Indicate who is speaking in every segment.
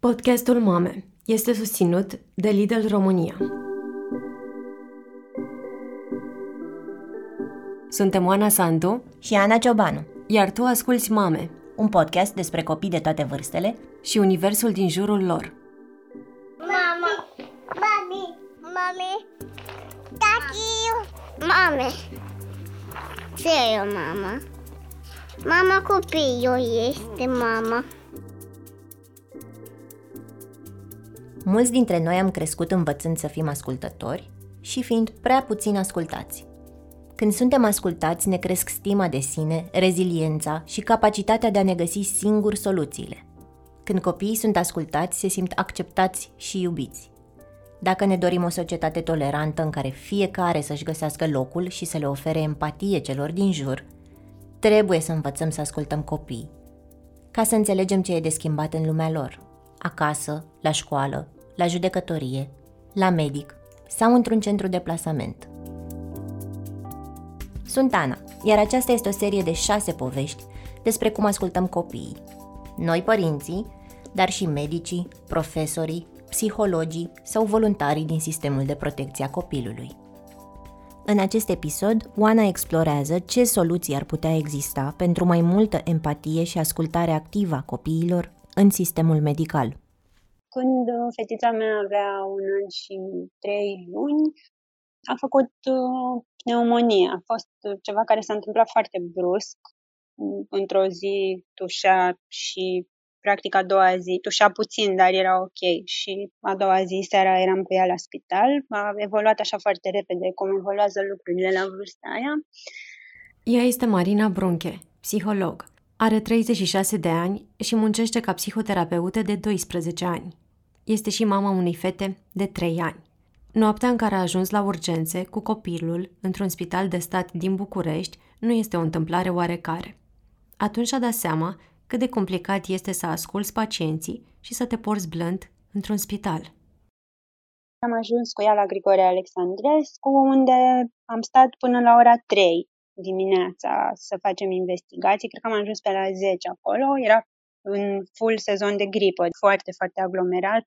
Speaker 1: Podcastul Mame este susținut de Lidl România. Suntem Oana Sandu
Speaker 2: și Ana Ciobanu,
Speaker 1: iar tu asculți Mame
Speaker 2: un podcast despre copii de toate vârstele
Speaker 1: și universul din jurul lor.
Speaker 3: Mama, mami, mami, tati, mame. Ce e mama? Mama copilul este mama.
Speaker 2: Mulți dintre noi am crescut învățând să fim ascultători și fiind prea puțin ascultați. Când suntem ascultați, ne cresc stima de sine, reziliența și capacitatea de a ne găsi singuri soluțiile. Când copiii sunt ascultați, se simt acceptați și iubiți. Dacă ne dorim o societate tolerantă în care fiecare să-și găsească locul și să le ofere empatie celor din jur, trebuie să învățăm să ascultăm copiii, ca să înțelegem ce e de schimbat în lumea lor, acasă, la școală, la judecătorie, la medic sau într-un centru de plasament. Sunt Ana, iar aceasta este o serie de șase povești despre cum ascultăm copiii. Noi părinții, dar și medicii, profesorii, psihologii sau voluntarii din sistemul de protecție a copilului. În acest episod, Oana explorează ce soluții ar putea exista pentru mai multă empatie și ascultare activă a copiilor în sistemul medical.
Speaker 4: Când fetița mea avea un an și trei luni, a făcut uh, pneumonie. A fost ceva care s-a întâmplat foarte brusc. Într-o zi tușea și practic a doua zi, tușea puțin, dar era ok și a doua zi, seara, eram cu ea la spital. A evoluat așa foarte repede cum evoluează lucrurile la vârsta aia.
Speaker 1: Ea este Marina Brunche, psiholog. Are 36 de ani și muncește ca psihoterapeută de 12 ani. Este și mama unei fete de 3 ani. Noaptea în care a ajuns la urgențe cu copilul într-un spital de stat din București nu este o întâmplare oarecare. Atunci a dat seama cât de complicat este să asculți pacienții și să te porți blând într-un spital.
Speaker 4: Am ajuns cu ea la Grigore Alexandrescu, unde am stat până la ora 3 dimineața să facem investigații. Cred că am ajuns pe la 10 acolo. Era în full sezon de gripă, foarte, foarte aglomerat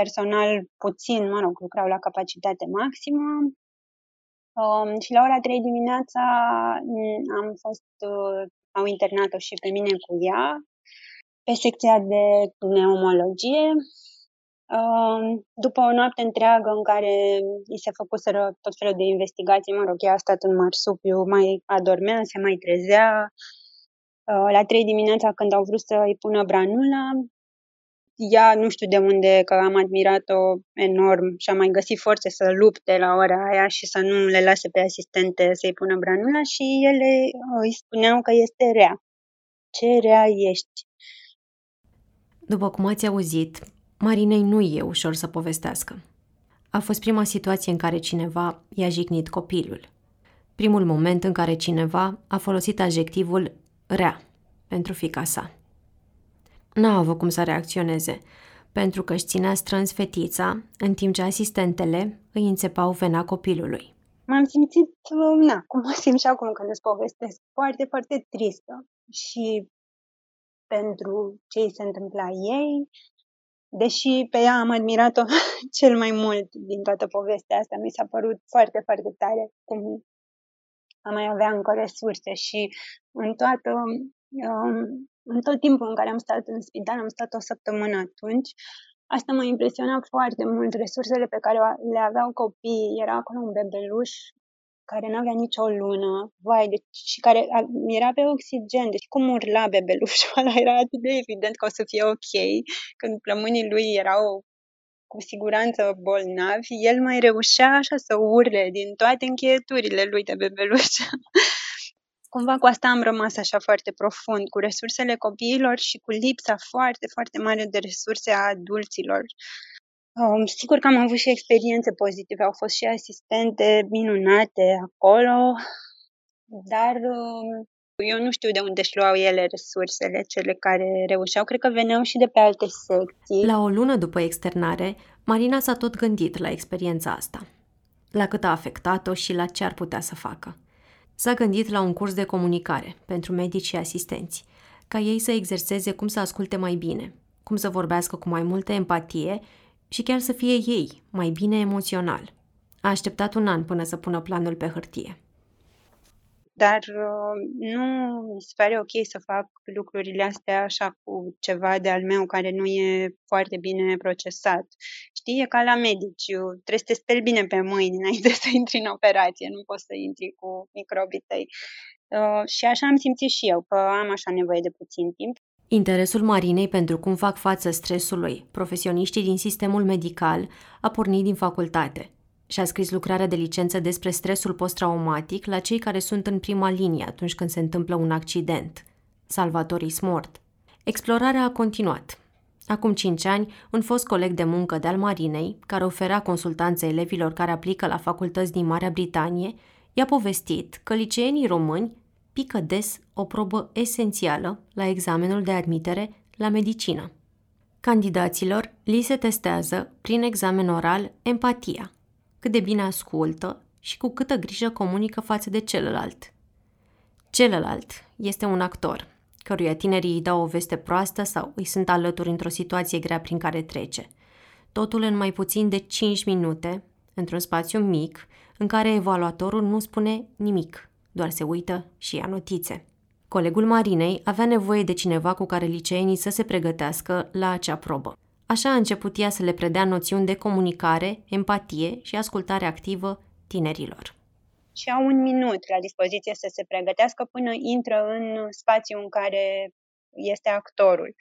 Speaker 4: personal puțin, mă rog, lucrau la capacitate maximă. Um, și la ora 3 dimineața mm, am fost, uh, au internat-o și pe mine cu ea pe secția de pneumologie. Uh, după o noapte întreagă în care îi se făcuseră tot felul de investigații, mă rog, ea a stat în marsupiu, mai adormea, se mai trezea. Uh, la 3 dimineața, când au vrut să îi pună branula, ea, nu știu de unde, că am admirat-o enorm și am mai găsit forțe să lupte la ora aia și să nu le lase pe asistente să-i pună branula și ele îi spuneau că este rea. Ce rea ești?
Speaker 1: După cum ați auzit, Marinei nu e ușor să povestească. A fost prima situație în care cineva i-a jignit copilul. Primul moment în care cineva a folosit adjectivul rea pentru fica sa. N-a avut cum să reacționeze, pentru că își ținea strâns fetița, în timp ce asistentele îi înțepau vena copilului.
Speaker 4: M-am simțit, na, cum mă simt și acum când îți povestesc, foarte, foarte tristă. Și pentru ce îi se întâmpla ei, deși pe ea am admirat-o cel mai mult din toată povestea asta, mi s-a părut foarte, foarte tare cum a mai avea încă resurse și în toată um, în tot timpul în care am stat în spital, am stat o săptămână atunci, asta m-a impresionat foarte mult. Resursele pe care le aveau copiii, era acolo un bebeluș care nu avea nicio lună, vai, deci, și care era pe oxigen, deci cum urla bebelușul ăla, era atât de evident că o să fie ok, când plămânii lui erau cu siguranță bolnavi, el mai reușea așa să urle din toate încheieturile lui de bebeluș. cumva cu asta am rămas așa foarte profund, cu resursele copiilor și cu lipsa foarte, foarte mare de resurse a adulților. Um, sigur că am avut și experiențe pozitive, au fost și asistente minunate acolo, dar um, eu nu știu de unde își luau ele resursele, cele care reușeau. Cred că veneau și de pe alte secții.
Speaker 1: La o lună după externare, Marina s-a tot gândit la experiența asta, la cât a afectat-o și la ce ar putea să facă. S-a gândit la un curs de comunicare pentru medici și asistenți, ca ei să exerseze cum să asculte mai bine, cum să vorbească cu mai multă empatie și chiar să fie ei mai bine emoțional. A așteptat un an până să pună planul pe hârtie
Speaker 4: dar uh, nu mi se pare ok să fac lucrurile astea așa cu ceva de al meu care nu e foarte bine procesat. Știi, e ca la medici, trebuie să te speli bine pe mâini înainte să intri în operație, nu poți să intri cu microbii tăi. Uh, și așa am simțit și eu, că am așa nevoie de puțin timp.
Speaker 1: Interesul Marinei pentru cum fac față stresului profesioniștii din sistemul medical a pornit din facultate – și-a scris lucrarea de licență despre stresul post-traumatic la cei care sunt în prima linie atunci când se întâmplă un accident, salvatoris mort. Explorarea a continuat. Acum cinci ani, un fost coleg de muncă de al Marinei, care oferea consultanțe elevilor care aplică la facultăți din Marea Britanie, i-a povestit că liceenii români pică des o probă esențială la examenul de admitere la medicină. Candidaților li se testează, prin examen oral, empatia, cât de bine ascultă și cu câtă grijă comunică față de celălalt. Celălalt este un actor, căruia tinerii îi dau o veste proastă sau îi sunt alături într-o situație grea prin care trece. Totul în mai puțin de 5 minute, într-un spațiu mic, în care evaluatorul nu spune nimic, doar se uită și ia notițe. Colegul Marinei avea nevoie de cineva cu care liceenii să se pregătească la acea probă. Așa a început ea să le predea noțiuni de comunicare, empatie și ascultare activă tinerilor.
Speaker 4: Și au un minut la dispoziție să se pregătească până intră în spațiul în care este actorul.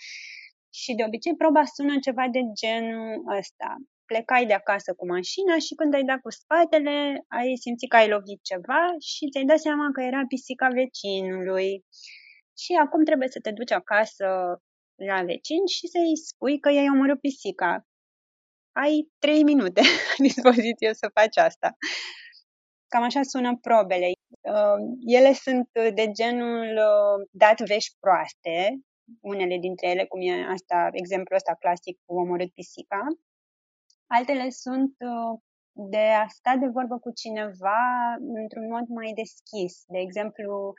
Speaker 4: Și de obicei proba sună ceva de genul ăsta. Plecai de acasă cu mașina și când ai dat cu spatele, ai simțit că ai lovit ceva și ți-ai dat seama că era pisica vecinului. Și acum trebuie să te duci acasă la vecini și să-i spui că i-ai omorât pisica. Ai trei minute la dispoziție să faci asta. Cam așa sună probele. Uh, ele sunt de genul uh, dat vești proaste, unele dintre ele, cum e asta, exemplul ăsta clasic cu omorât pisica. Altele sunt uh, de a sta de vorbă cu cineva într-un mod mai deschis. De exemplu,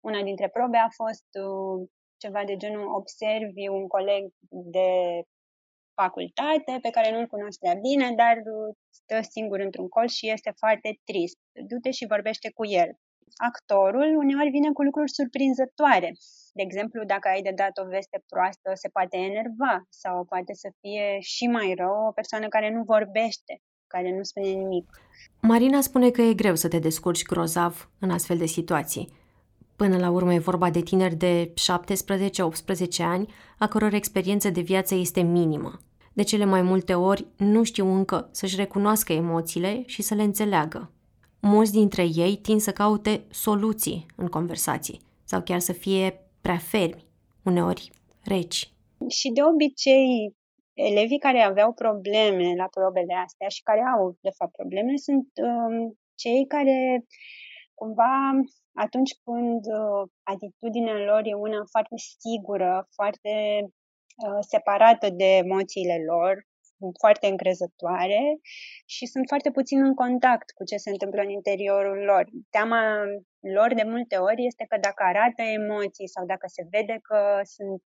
Speaker 4: una dintre probe a fost ceva de genul observi un coleg de facultate pe care nu-l cunoști prea bine, dar stă singur într-un colț și este foarte trist. Du-te și vorbește cu el. Actorul uneori vine cu lucruri surprinzătoare. De exemplu, dacă ai de dat o veste proastă, se poate enerva sau poate să fie și mai rău o persoană care nu vorbește, care nu spune nimic.
Speaker 1: Marina spune că e greu să te descurci grozav în astfel de situații. Până la urmă e vorba de tineri de 17-18 ani, a căror experiență de viață este minimă. De cele mai multe ori nu știu încă să-și recunoască emoțiile și să le înțeleagă. Mulți dintre ei tind să caute soluții în conversații sau chiar să fie prea fermi, uneori reci.
Speaker 4: Și de obicei, elevii care aveau probleme la probele astea și care au, de fapt, probleme sunt um, cei care cumva atunci când uh, atitudinea lor e una foarte sigură, foarte uh, separată de emoțiile lor, foarte încrezătoare și sunt foarte puțin în contact cu ce se întâmplă în interiorul lor. Teama lor de multe ori este că dacă arată emoții sau dacă se vede că sunt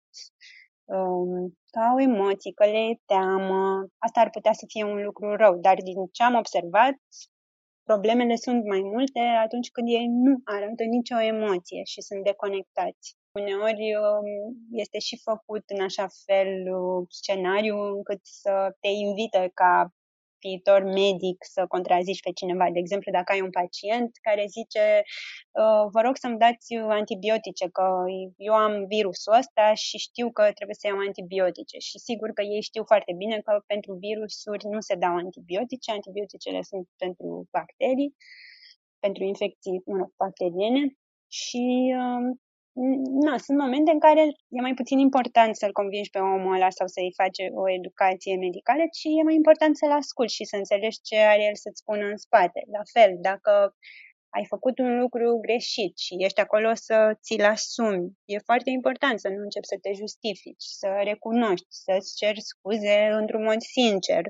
Speaker 4: um, că au emoții, că le e teamă, asta ar putea să fie un lucru rău. Dar din ce am observat, Problemele sunt mai multe atunci când ei nu arată nicio emoție și sunt deconectați. Uneori um, este și făcut în așa fel uh, scenariu încât să te invite ca viitor medic să contrazici pe cineva. De exemplu, dacă ai un pacient care zice uh, vă rog să-mi dați antibiotice, că eu am virusul ăsta și știu că trebuie să iau antibiotice. Și sigur că ei știu foarte bine că pentru virusuri nu se dau antibiotice, antibioticele sunt pentru bacterii, pentru infecții mă rog, bacteriene și uh, na, sunt momente în care e mai puțin important să-l convingi pe omul ăla sau să-i faci o educație medicală, ci e mai important să-l asculti și să înțelegi ce are el să-ți spună în spate. La fel, dacă ai făcut un lucru greșit și ești acolo să ți-l asumi, e foarte important să nu începi să te justifici, să recunoști, să-ți ceri scuze într-un mod sincer.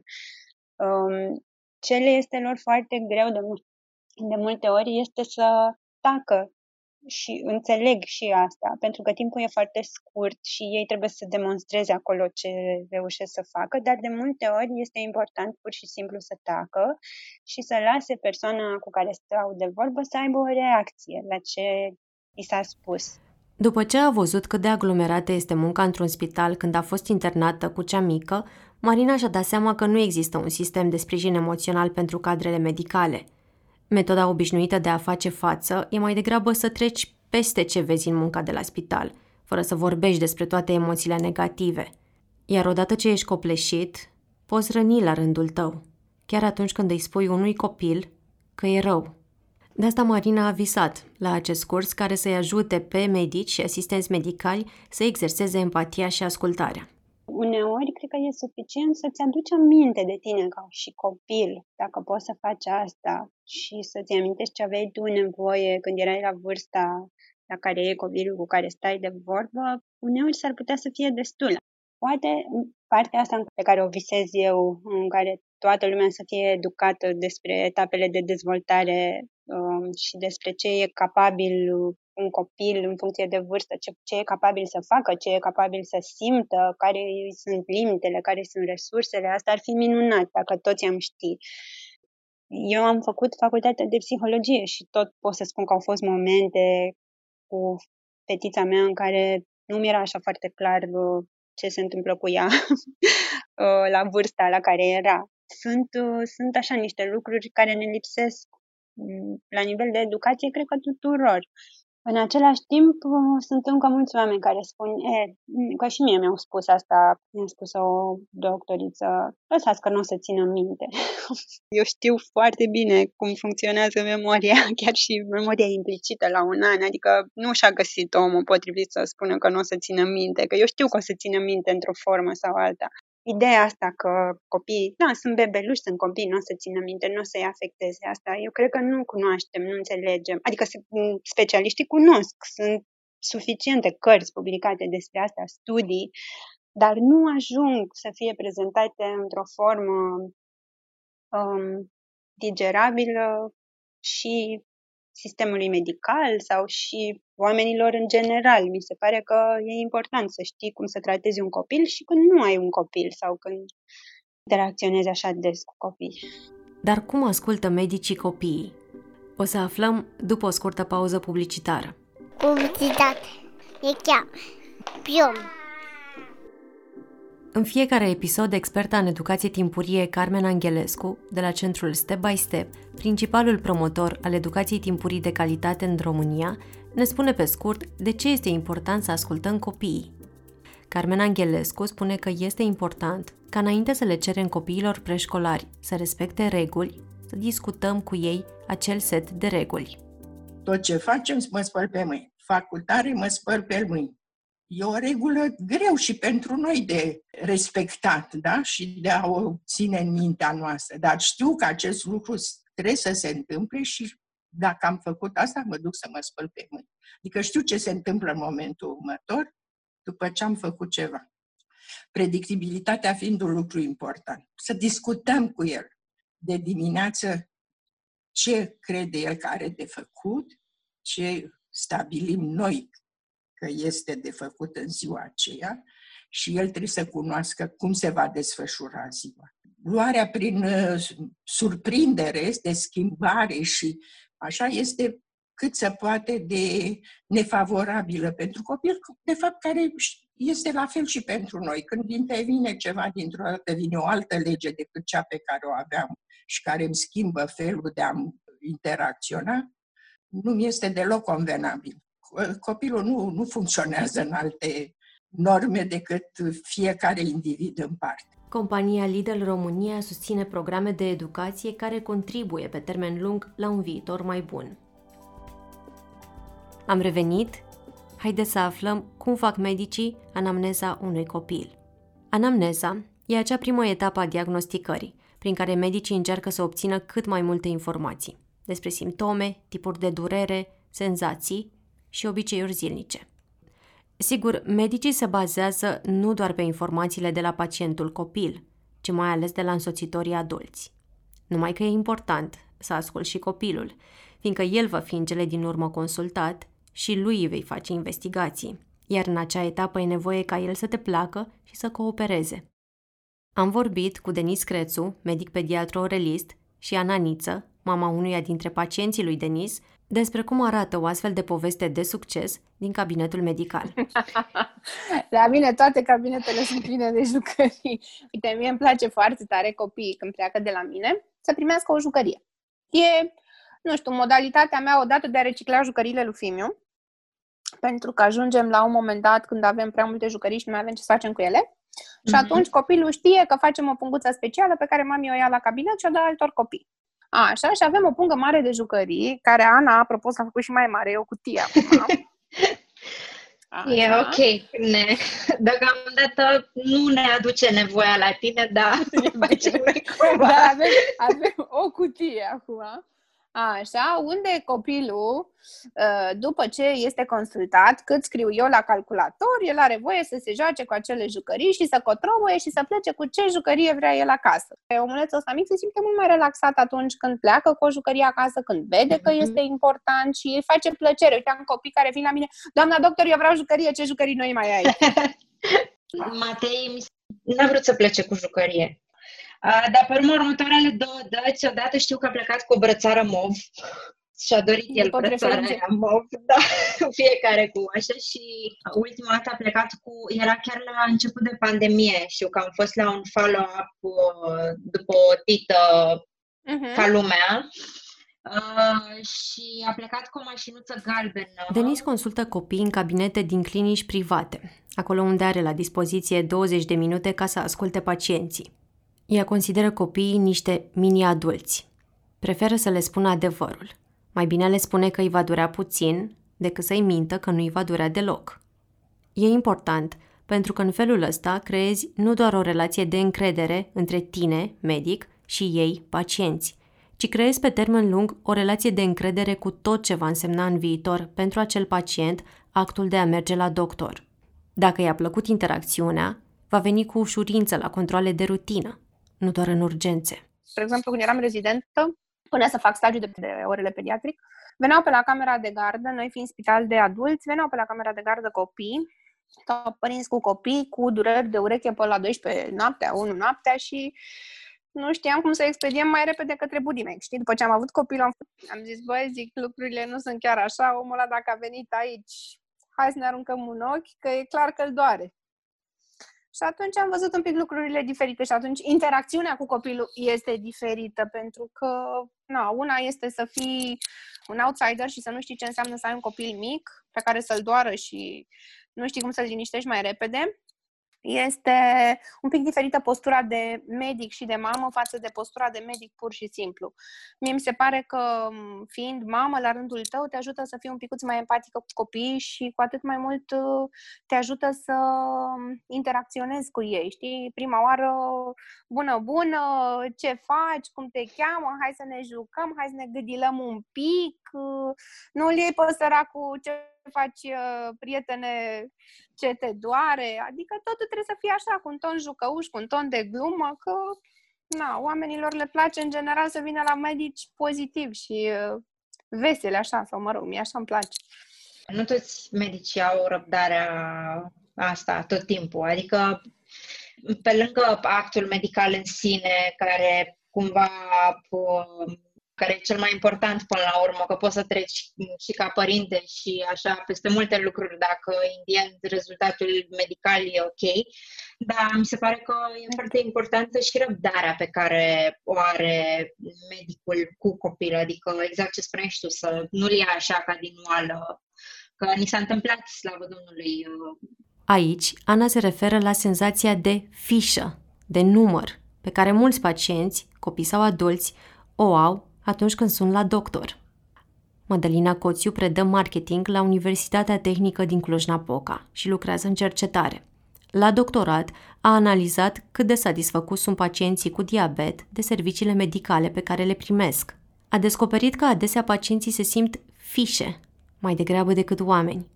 Speaker 4: Um, ce le este lor foarte greu de, de multe ori este să tacă și înțeleg și asta, pentru că timpul e foarte scurt și ei trebuie să demonstreze acolo ce reușesc să facă, dar de multe ori este important pur și simplu să tacă și să lase persoana cu care stau de vorbă să aibă o reacție la ce i s-a spus.
Speaker 1: După ce a văzut cât de aglomerată este munca într-un spital când a fost internată cu cea mică, Marina și-a dat seama că nu există un sistem de sprijin emoțional pentru cadrele medicale. Metoda obișnuită de a face față e mai degrabă să treci peste ce vezi în munca de la spital, fără să vorbești despre toate emoțiile negative. Iar odată ce ești copleșit, poți răni la rândul tău, chiar atunci când îi spui unui copil că e rău. De asta Marina a visat la acest curs care să-i ajute pe medici și asistenți medicali să exerseze empatia și ascultarea.
Speaker 4: Uneori cred că e suficient să-ți aduci aminte de tine ca și copil, dacă poți să faci asta și să-ți amintești ce aveai tu nevoie când erai la vârsta la care e copilul cu care stai de vorbă, uneori s-ar putea să fie destul. Poate partea asta pe care o visez eu, în care toată lumea să fie educată despre etapele de dezvoltare um, și despre ce e capabil un copil în funcție de vârstă, ce, ce e capabil să facă, ce e capabil să simtă, care sunt limitele, care sunt resursele, asta ar fi minunat dacă toți am ști. Eu am făcut facultatea de psihologie și tot pot să spun că au fost momente cu fetița mea în care nu mi era așa foarte clar uh, ce se întâmplă cu ea uh, la vârsta la care era. Sunt, uh, sunt așa niște lucruri care ne lipsesc mm, la nivel de educație, cred că tuturor. În același timp, sunt încă mulți oameni care spun, e, că și mie mi-au spus asta, mi-a spus o doctoriță, lăsați că nu o să țină minte. Eu știu foarte bine cum funcționează memoria, chiar și memoria implicită la un an, adică nu și-a găsit omul potrivit să spună că nu o să țină minte, că eu știu că o să țină minte într-o formă sau alta ideea asta că copiii, da, sunt bebeluși, sunt copii, nu o să țină minte, nu o să-i afecteze asta, eu cred că nu cunoaștem, nu înțelegem. Adică specialiștii cunosc, sunt suficiente cărți publicate despre asta, studii, dar nu ajung să fie prezentate într-o formă um, digerabilă și sistemului medical sau și oamenilor în general. Mi se pare că e important să știi cum să tratezi un copil și când nu ai un copil sau când interacționezi așa des cu copii.
Speaker 1: Dar cum ascultă medicii copiii? O să aflăm după o scurtă pauză publicitară.
Speaker 3: Publicitate. E chiar. Pion.
Speaker 1: În fiecare episod, experta în educație timpurie Carmen Angelescu, de la centrul Step by Step, principalul promotor al educației timpurii de calitate în România, ne spune pe scurt de ce este important să ascultăm copiii. Carmen Angelescu spune că este important ca înainte să le cerem copiilor preșcolari să respecte reguli, să discutăm cu ei acel set de reguli.
Speaker 5: Tot ce facem, mă spăl pe mâini. Facultare, mă spăl pe mâini e o regulă greu și pentru noi de respectat, da? Și de a o ține în mintea noastră. Dar știu că acest lucru trebuie să se întâmple și dacă am făcut asta, mă duc să mă spăl pe mâini. Adică știu ce se întâmplă în momentul următor după ce am făcut ceva. Predictibilitatea fiind un lucru important. Să discutăm cu el de dimineață ce crede el că are de făcut, ce stabilim noi că este de făcut în ziua aceea și el trebuie să cunoască cum se va desfășura ziua. Luarea prin uh, surprindere, de schimbare și așa este cât se poate de nefavorabilă pentru copil, de fapt care este la fel și pentru noi. Când intervine ceva dintr-o dată, vine o altă lege decât cea pe care o aveam și care îmi schimbă felul de a interacționa, nu mi este deloc convenabil copilul nu, nu funcționează în alte norme decât fiecare individ în parte.
Speaker 1: Compania Lidl România susține programe de educație care contribuie pe termen lung la un viitor mai bun. Am revenit? Haideți să aflăm cum fac medicii anamneza unui copil. Anamneza e acea primă etapă a diagnosticării, prin care medicii încearcă să obțină cât mai multe informații despre simptome, tipuri de durere, senzații și obiceiuri zilnice. Sigur, medicii se bazează nu doar pe informațiile de la pacientul copil, ci mai ales de la însoțitorii adulți. Numai că e important să ascult și copilul, fiindcă el va fi în cele din urmă consultat și lui îi vei face investigații, iar în acea etapă e nevoie ca el să te placă și să coopereze. Am vorbit cu Denis Crețu, medic pediatru orelist, și Ana Niță, mama unuia dintre pacienții lui Denis, despre cum arată o astfel de poveste de succes din cabinetul medical.
Speaker 6: La mine toate cabinetele sunt pline de jucării. Uite, mie îmi place foarte tare copiii când pleacă de la mine să primească o jucărie. E, nu știu, modalitatea mea odată de a recicla jucăriile lui Fimiu, pentru că ajungem la un moment dat când avem prea multe jucării și nu mai avem ce să facem cu ele. Mm-hmm. Și mhm. atunci copilul știe că facem o punguță specială pe care mami o ia la cabinet și o dă altor copii. A, așa, și avem o pungă mare de jucării, care Ana, apropo, s-a făcut și mai mare, e o cutie acum.
Speaker 7: E ok. Ne, deocamdată nu ne aduce nevoia la tine, dar facem
Speaker 6: Dar avem, avem o cutie acum Așa, unde copilul, ă, după ce este consultat, cât scriu eu la calculator, el are voie să se joace cu acele jucării și să cotroboie și să plece cu ce jucărie vrea el acasă. Omulețul ăsta mic se simte mult mai relaxat atunci când pleacă cu o jucărie acasă, când vede că mhm. este important și îi face plăcere. Uite, am copii care vin la mine, doamna doctor, eu vreau jucărie, ce jucării noi mai ai?
Speaker 7: Matei n-a vrut să plece cu jucărie. Dar pe urmă, următoarele două dăți, odată știu că a plecat cu o brățară mov și-a dorit el brățara aia mov, da, fiecare cu așa și ultima dată a plecat cu, era chiar la început de pandemie, știu că am fost la un follow-up uh, după o tită uh-huh. ca lumea Uh, și a plecat cu o mașinuță galbenă.
Speaker 1: Denis consultă copii în cabinete din clinici private, acolo unde are la dispoziție 20 de minute ca să asculte pacienții. Ea consideră copiii niște mini-adulți. Preferă să le spună adevărul. Mai bine le spune că îi va dura puțin decât să-i mintă că nu îi va dura deloc. E important pentru că în felul ăsta creezi nu doar o relație de încredere între tine, medic, și ei, pacienți, ci creezi pe termen lung o relație de încredere cu tot ce va însemna în viitor pentru acel pacient actul de a merge la doctor. Dacă i-a plăcut interacțiunea, va veni cu ușurință la controle de rutină, nu doar în urgențe.
Speaker 6: Spre exemplu, când eram rezidentă, până să fac stagiu de, de orele pediatric, veneau pe la camera de gardă, noi fiind spital de adulți, veneau pe la camera de gardă copii, părinți cu copii, cu dureri de ureche pe la 12 noaptea, 1 noaptea și nu știam cum să expediem mai repede către Budimec, știi? După ce am avut copilul, am, am zis, băi, zic, lucrurile nu sunt chiar așa, omul ăla dacă a venit aici, hai să ne aruncăm un ochi, că e clar că îl doare. Și atunci am văzut un pic lucrurile diferite și atunci interacțiunea cu copilul este diferită pentru că na, una este să fii un outsider și să nu știi ce înseamnă să ai un copil mic pe care să-l doară și nu știi cum să-l liniștești mai repede este un pic diferită postura de medic și de mamă față de postura de medic pur și simplu. Mie mi se pare că, fiind mamă, la rândul tău, te ajută să fii un pic mai empatică cu copiii și cu atât mai mult uh, te ajută să interacționezi cu ei, știi? Prima oară, bună, bună, ce faci, cum te cheamă, hai să ne jucăm, hai să ne gâdilăm un pic, uh, nu-l iei pe săracul ce faci, uh, prietene, ce te doare, adică totul trebuie să fie așa, cu un ton jucăuș, cu un ton de glumă, că na, oamenilor le place în general să vină la medici pozitiv și uh, vesele așa, sau mă rog, mie așa îmi place.
Speaker 7: Nu toți medicii au răbdarea asta tot timpul, adică pe lângă actul medical în sine, care cumva uh, care e cel mai important până la urmă, că poți să treci și ca părinte și așa peste multe lucruri dacă în rezultatul medical e ok, dar mi se pare că e foarte importantă și răbdarea pe care o are medicul cu copilul, adică exact ce spuneai și tu, să nu-l ia așa ca din oală, că ni s-a întâmplat, slavă Domnului. Uh,
Speaker 1: Aici, Ana se referă la senzația de fișă, de număr, pe care mulți pacienți, copii sau adulți, o au atunci când sunt la doctor. Madalina Coțiu predă marketing la Universitatea Tehnică din Cluj-Napoca și lucrează în cercetare. La doctorat a analizat cât de satisfăcut sunt pacienții cu diabet de serviciile medicale pe care le primesc. A descoperit că adesea pacienții se simt fișe, mai degrabă decât oameni.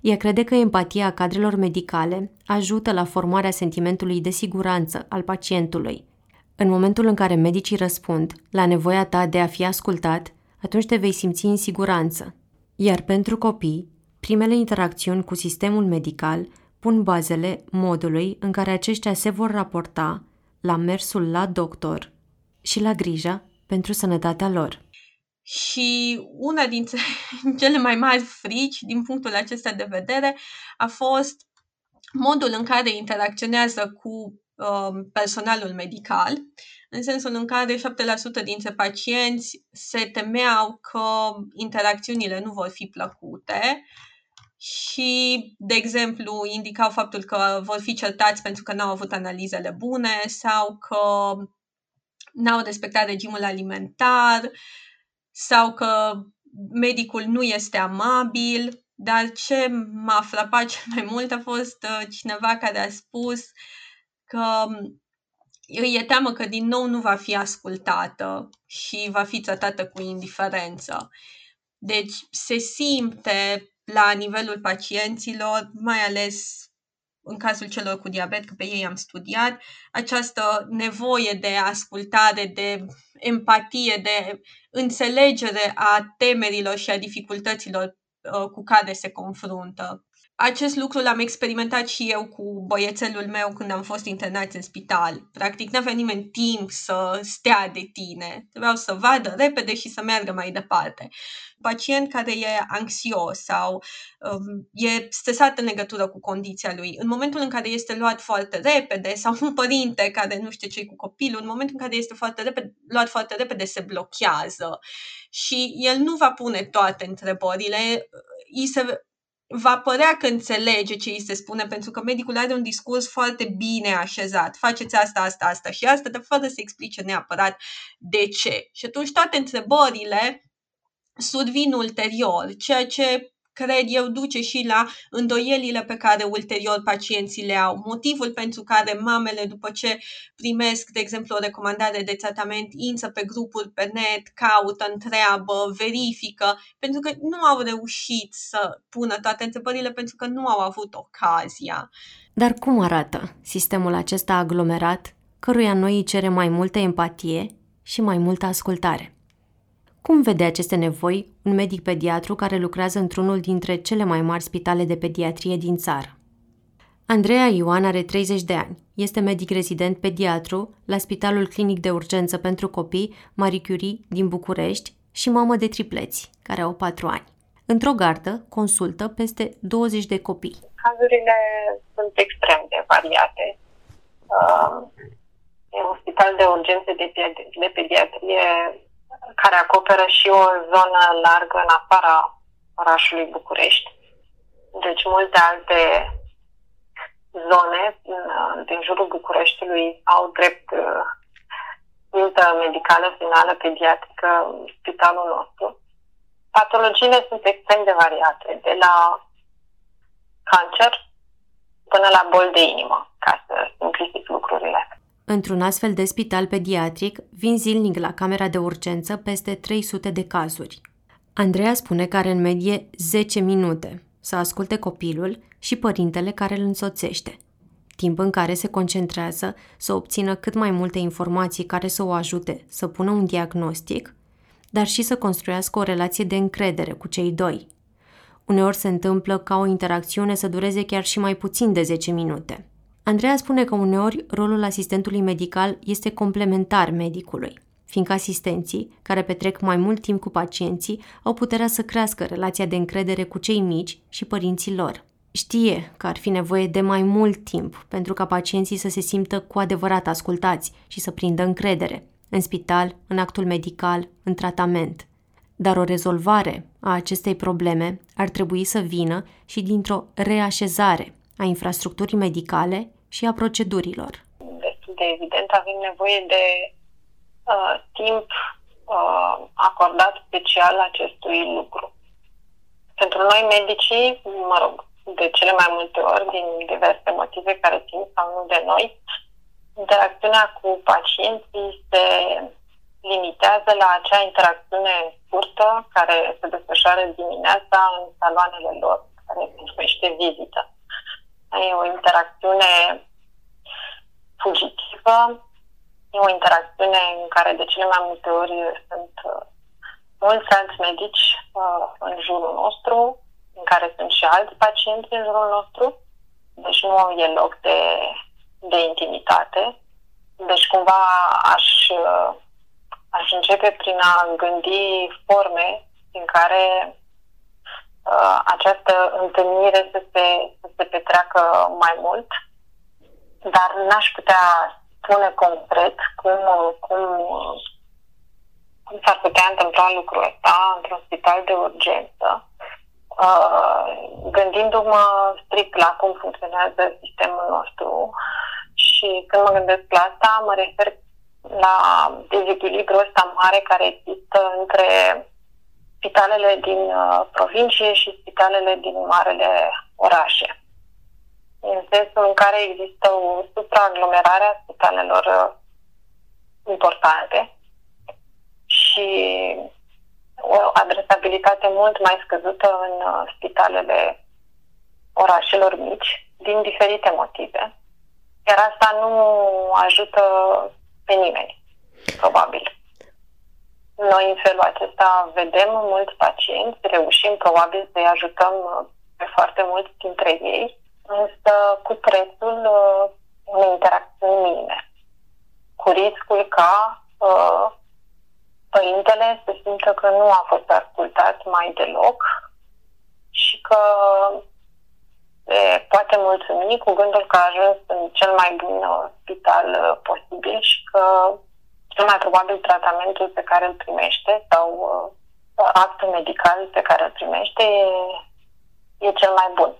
Speaker 1: Ea crede că empatia cadrelor medicale ajută la formarea sentimentului de siguranță al pacientului – în momentul în care medicii răspund la nevoia ta de a fi ascultat, atunci te vei simți în siguranță. Iar pentru copii, Primele interacțiuni cu sistemul medical pun bazele modului în care aceștia se vor raporta la mersul la doctor și la grija pentru sănătatea lor.
Speaker 8: Și una dintre cele mai mari frici din punctul acesta de vedere a fost modul în care interacționează cu um, personalul medical, în sensul în care 7% dintre pacienți se temeau că interacțiunile nu vor fi plăcute și, de exemplu, indicau faptul că vor fi certați pentru că n-au avut analizele bune sau că n-au respectat regimul alimentar sau că medicul nu este amabil, dar ce m-a frapat cel mai mult a fost uh, cineva care a spus că um, îi e teamă că din nou nu va fi ascultată și va fi tratată cu indiferență. Deci se simte la nivelul pacienților, mai ales în cazul celor cu diabet, că pe ei am studiat, această nevoie de ascultare, de empatie, de înțelegere a temerilor și a dificultăților uh, cu care se confruntă. Acest lucru l-am experimentat și eu cu băiețelul meu când am fost internați în spital. Practic, nu avea nimeni timp să stea de tine. Trebuiau să vadă repede și să meargă mai departe. Pacient care e anxios sau um, e stresat în legătură cu condiția lui, în momentul în care este luat foarte repede, sau un părinte care nu știe ce cu copilul, în momentul în care este foarte repede, luat foarte repede, se blochează și el nu va pune toate întrebările, îi se va părea că înțelege ce îi se spune, pentru că medicul are un discurs foarte bine așezat. Faceți asta, asta, asta și asta, dar fără să explice neapărat de ce. Și atunci toate întrebările survin ulterior, ceea ce cred eu, duce și la îndoielile pe care ulterior pacienții le au. Motivul pentru care mamele, după ce primesc, de exemplu, o recomandare de tratament, intră pe grupuri pe net, caută, întreabă, verifică, pentru că nu au reușit să pună toate întrebările pentru că nu au avut ocazia.
Speaker 1: Dar cum arată sistemul acesta aglomerat, căruia noi îi cere mai multă empatie și mai multă ascultare? Cum vede aceste nevoi un medic pediatru care lucrează într-unul dintre cele mai mari spitale de pediatrie din țară? Andreea Ioan are 30 de ani. Este medic rezident pediatru la Spitalul Clinic de Urgență pentru Copii Marie Curie din București și mamă de tripleți, care au 4 ani. Într-o gardă consultă peste 20 de copii.
Speaker 9: Cazurile sunt extrem de variate. Uh, e un spital de urgență de, de pediatrie care acoperă și o zonă largă în afara orașului București. Deci multe alte zone din jurul Bucureștiului au drept țintă uh, medicală finală pediatrică spitalul nostru. Patologiile sunt extrem de variate, de la cancer până la bol de inimă, ca să simplific lucrurile.
Speaker 1: Într-un astfel de spital pediatric, vin zilnic la camera de urgență peste 300 de cazuri. Andreea spune că are în medie 10 minute să asculte copilul și părintele care îl însoțește, timp în care se concentrează să obțină cât mai multe informații care să o ajute să pună un diagnostic, dar și să construiască o relație de încredere cu cei doi. Uneori se întâmplă ca o interacțiune să dureze chiar și mai puțin de 10 minute – Andreea spune că uneori rolul asistentului medical este complementar medicului, fiindcă asistenții, care petrec mai mult timp cu pacienții, au puterea să crească relația de încredere cu cei mici și părinții lor. Știe că ar fi nevoie de mai mult timp pentru ca pacienții să se simtă cu adevărat ascultați și să prindă încredere, în spital, în actul medical, în tratament. Dar o rezolvare a acestei probleme ar trebui să vină și dintr-o reașezare a infrastructurii medicale și a procedurilor.
Speaker 9: Destul de evident, avem nevoie de uh, timp uh, acordat special acestui lucru. Pentru noi, medicii, mă rog, de cele mai multe ori, din diverse motive care țin sau nu de noi, interacțiunea cu pacienții se limitează la acea interacțiune scurtă care se desfășoară dimineața în saloanele lor, care se numește vizită. E o interacțiune fugitivă, e o interacțiune în care de cele mai multe ori sunt uh, mulți alți medici uh, în jurul nostru, în care sunt și alți pacienți în jurul nostru, deci nu e loc de, de intimitate. Deci cumva aș, aș începe prin a gândi forme în care uh, această întâlnire să se, să se petreacă mai mult, dar n-aș putea spune concret cum, cum, cum s-ar putea întâmpla lucrul ăsta într-un spital de urgență, uh, gândindu-mă strict la cum funcționează sistemul nostru și când mă gândesc la asta, mă refer la dezechilibrul ăsta mare care există între spitalele din uh, provincie și spitalele din marele orașe. În sensul în care există o supraaglomerare a spitalelor uh, importante și o adresabilitate mult mai scăzută în uh, spitalele orașelor mici, din diferite motive. Iar asta nu ajută pe nimeni, probabil. Noi în felul acesta vedem mulți pacienți, reușim probabil să-i ajutăm uh, pe foarte mulți dintre ei, însă cu prețul uh, unei interacțiuni minime, cu riscul ca uh, părintele să simtă că nu a fost ascultat mai deloc și că se poate mulțumi cu gândul că a ajuns în cel mai bun uh, spital uh, posibil și că cel mai probabil tratamentul pe care îl primește sau uh, actul medical pe care îl primește e, e cel mai bun.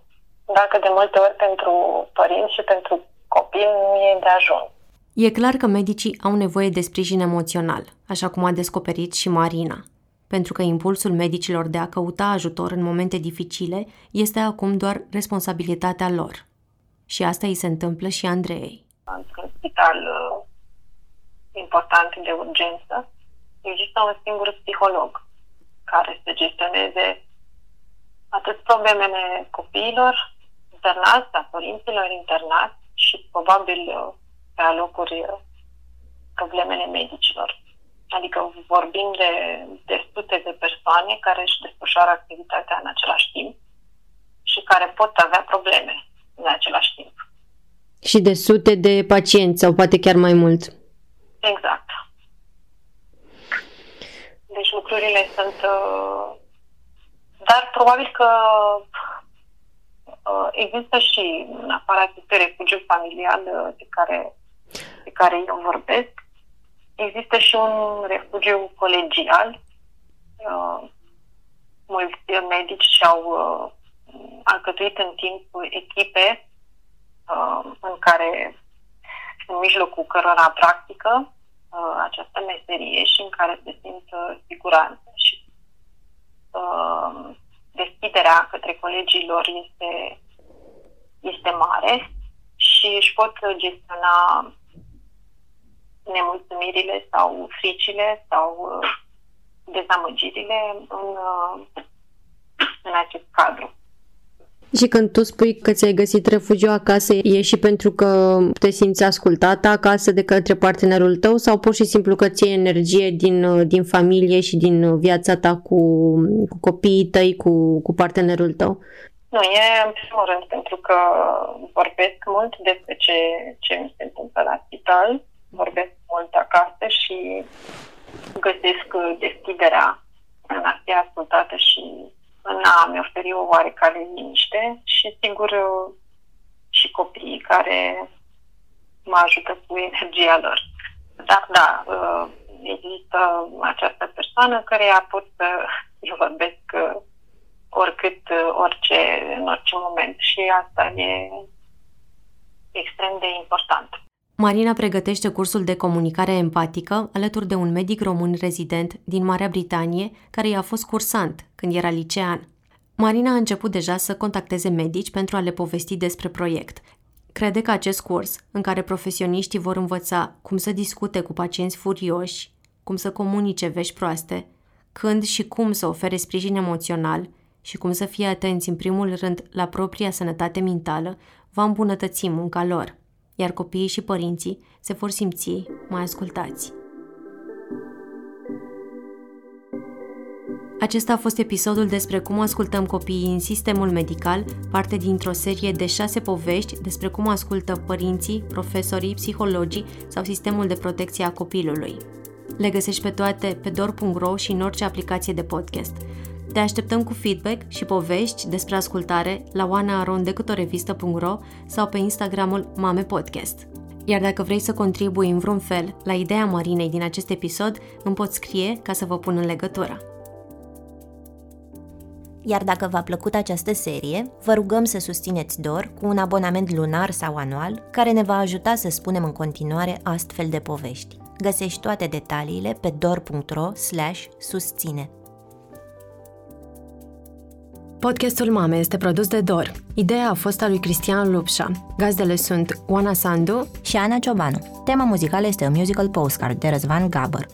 Speaker 9: Dacă de multe ori pentru părinți și pentru copil nu e de ajuns.
Speaker 1: E clar că medicii au nevoie de sprijin emoțional, așa cum a descoperit și Marina, pentru că impulsul medicilor de a căuta ajutor în momente dificile este acum doar responsabilitatea lor. Și asta îi se întâmplă și Andreei.
Speaker 9: Într-un spital uh, important de urgență, există un singur psiholog care să gestioneze atât problemele copiilor internați, a părinților internați și probabil uh, pe alocuri uh, problemele medicilor. Adică vorbim de, de sute de persoane care își desfășoară activitatea în același timp și care pot avea probleme în același timp.
Speaker 1: Și de sute de pacienți sau poate chiar mai mult.
Speaker 9: Exact. Deci lucrurile sunt... Uh, dar probabil că uh, există și în afara acestui refugiu familial de care, de care eu vorbesc, există și un refugiu colegial. Uh, mulți medici și-au alcătuit în timp echipe în care în mijlocul cărora practică uh, această meserie și în care se simt uh, siguranță și uh, deschiderea către colegii lor este, este mare și își pot gestiona nemulțumirile sau fricile sau uh, dezamăgirile în, uh, în acest cadru.
Speaker 1: Și când tu spui că ți-ai găsit refugiu acasă, e și pentru că te simți ascultată acasă de către partenerul tău sau pur și simplu că ți energie din, din familie și din viața ta cu, cu copiii tăi, cu, cu partenerul tău?
Speaker 9: Nu, e în primul rând pentru că vorbesc mult despre ce, ce mi se întâmplă la spital, vorbesc mult acasă și găsesc deschiderea în a fi ascultată și în a-mi oferi o oarecare liniște și, sigur, și copiii care mă ajută cu energia lor. Dar, da, există această persoană care a pot să eu vorbesc oricât, orice, în orice moment și asta e extrem de important.
Speaker 1: Marina pregătește cursul de comunicare empatică alături de un medic român rezident din Marea Britanie care i-a fost cursant când era licean. Marina a început deja să contacteze medici pentru a le povesti despre proiect. Crede că acest curs, în care profesioniștii vor învăța cum să discute cu pacienți furioși, cum să comunice vești proaste, când și cum să ofere sprijin emoțional și cum să fie atenți în primul rând la propria sănătate mentală, va îmbunătăți munca lor iar copiii și părinții se vor simți mai ascultați. Acesta a fost episodul despre cum ascultăm copiii în sistemul medical, parte dintr-o serie de șase povești despre cum ascultă părinții, profesorii, psihologii sau sistemul de protecție a copilului. Le găsești pe toate pe dor.ro și în orice aplicație de podcast. Te așteptăm cu feedback și povești despre ascultare la oanaarondecutorevista.ro sau pe Instagramul Mame Podcast. Iar dacă vrei să contribui în vreun fel la ideea Marinei din acest episod, îmi poți scrie ca să vă pun în legătură.
Speaker 2: Iar dacă v-a plăcut această serie, vă rugăm să susțineți DOR cu un abonament lunar sau anual, care ne va ajuta să spunem în continuare astfel de povești. Găsești toate detaliile pe dor.ro susține.
Speaker 1: Podcastul Mame este produs de Dor. Ideea a fost a lui Cristian Lupșa. Gazdele sunt Oana Sandu
Speaker 2: și Ana Ciobanu. Tema muzicală este un musical postcard de Răzvan Gabăr.